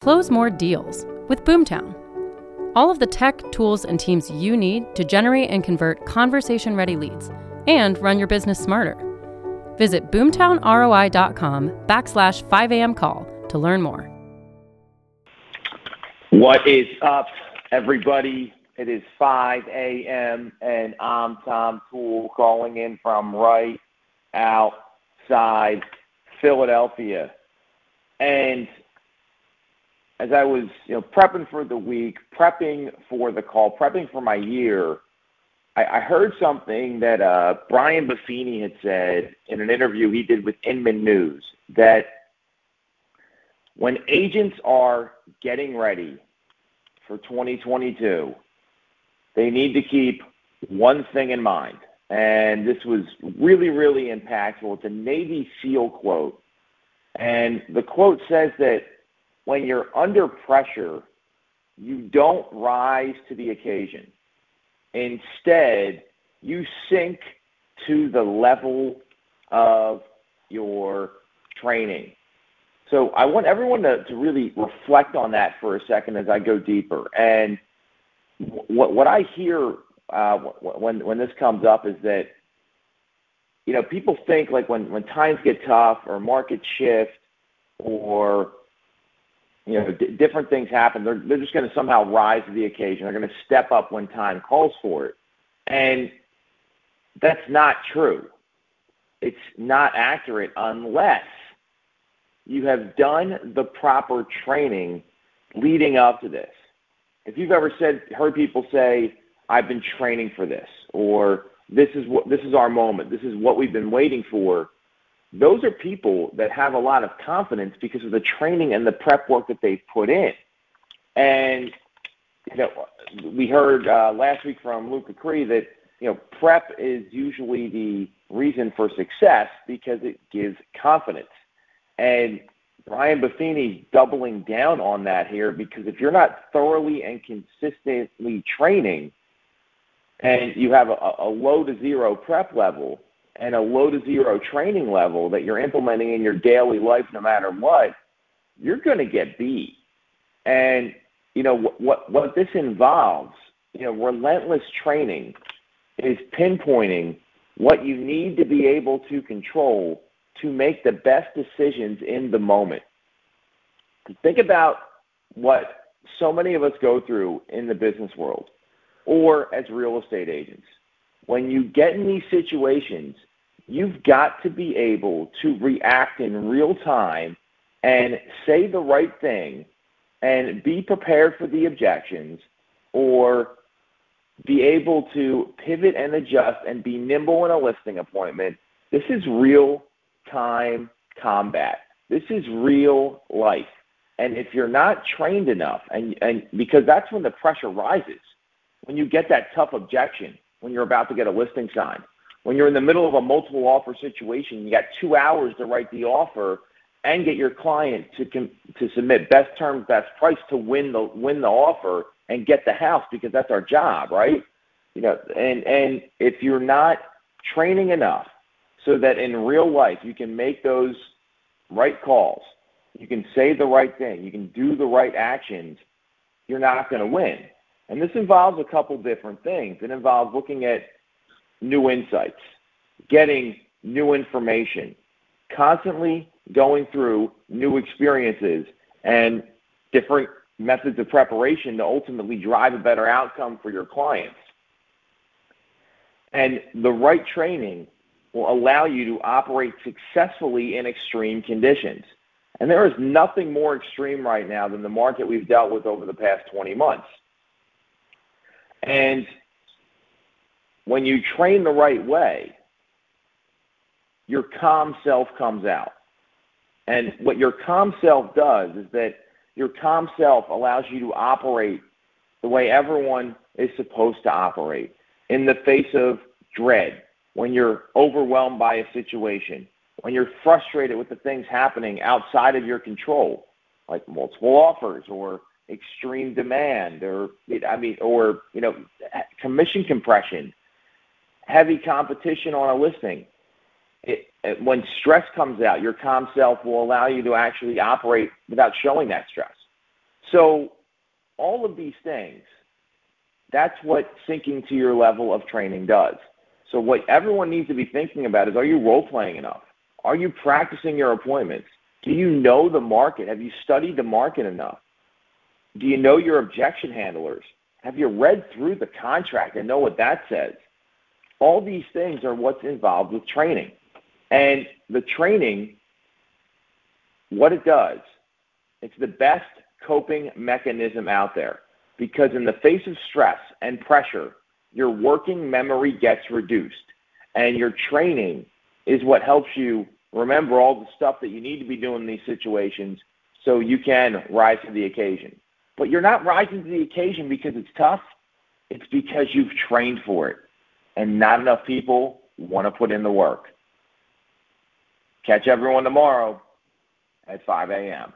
Close more deals with Boomtown. All of the tech, tools, and teams you need to generate and convert conversation ready leads and run your business smarter. Visit boomtownroi.com backslash 5am call to learn more. What is up, everybody? It is 5 a.m. and I'm Tom Toole calling in from right outside Philadelphia. And as I was, you know, prepping for the week, prepping for the call, prepping for my year, I, I heard something that uh, Brian Buffini had said in an interview he did with Inman News that when agents are getting ready for 2022, they need to keep one thing in mind. And this was really, really impactful. It's a Navy SEAL quote. And the quote says that when you're under pressure, you don't rise to the occasion. Instead, you sink to the level of your training. So I want everyone to, to really reflect on that for a second as I go deeper. And what, what I hear uh, when, when this comes up is that, you know, people think like when, when times get tough or markets shift or you know, d- different things happen. They're they're just going to somehow rise to the occasion. They're going to step up when time calls for it, and that's not true. It's not accurate unless you have done the proper training leading up to this. If you've ever said heard people say, "I've been training for this," or "This is what this is our moment. This is what we've been waiting for," those are people that have a lot of confidence because of the training and the prep work that they've put in. And you know, we heard uh, last week from Luke Acree that you know prep is usually the reason for success because it gives confidence. And Brian Buffini doubling down on that here because if you're not thoroughly and consistently training, and you have a, a low to zero prep level, and a low to zero training level that you're implementing in your daily life no matter what, you're going to get beat. And you know what, what what this involves, you know, relentless training is pinpointing what you need to be able to control to make the best decisions in the moment. Think about what so many of us go through in the business world or as real estate agents. When you get in these situations you've got to be able to react in real time and say the right thing and be prepared for the objections or be able to pivot and adjust and be nimble in a listing appointment. This is real time combat. This is real life. And if you're not trained enough, and, and because that's when the pressure rises, when you get that tough objection, when you're about to get a listing signed, when you're in the middle of a multiple offer situation, you got two hours to write the offer and get your client to to submit best terms, best price to win the win the offer and get the house because that's our job, right? You know, and and if you're not training enough so that in real life you can make those right calls, you can say the right thing, you can do the right actions, you're not going to win. And this involves a couple different things. It involves looking at new insights, getting new information, constantly going through new experiences and different methods of preparation to ultimately drive a better outcome for your clients. And the right training will allow you to operate successfully in extreme conditions. And there is nothing more extreme right now than the market we've dealt with over the past 20 months. And when you train the right way, your calm self comes out. And what your calm self does is that your calm self allows you to operate the way everyone is supposed to operate in the face of dread, when you're overwhelmed by a situation, when you're frustrated with the things happening outside of your control, like multiple offers or extreme demand or I mean or you know commission compression heavy competition on a listing, it, it, when stress comes out, your calm self will allow you to actually operate without showing that stress. So, all of these things, that's what sinking to your level of training does. So, what everyone needs to be thinking about is are you role playing enough? Are you practicing your appointments? Do you know the market? Have you studied the market enough? Do you know your objection handlers? Have you read through the contract and know what that says? All these things are what's involved with training. And the training, what it does, it's the best coping mechanism out there because in the face of stress and pressure, your working memory gets reduced and your training is what helps you remember all the stuff that you need to be doing in these situations so you can rise to the occasion. But you're not rising to the occasion because it's tough. It's because you've trained for it. And not enough people want to put in the work. Catch everyone tomorrow at 5 a.m.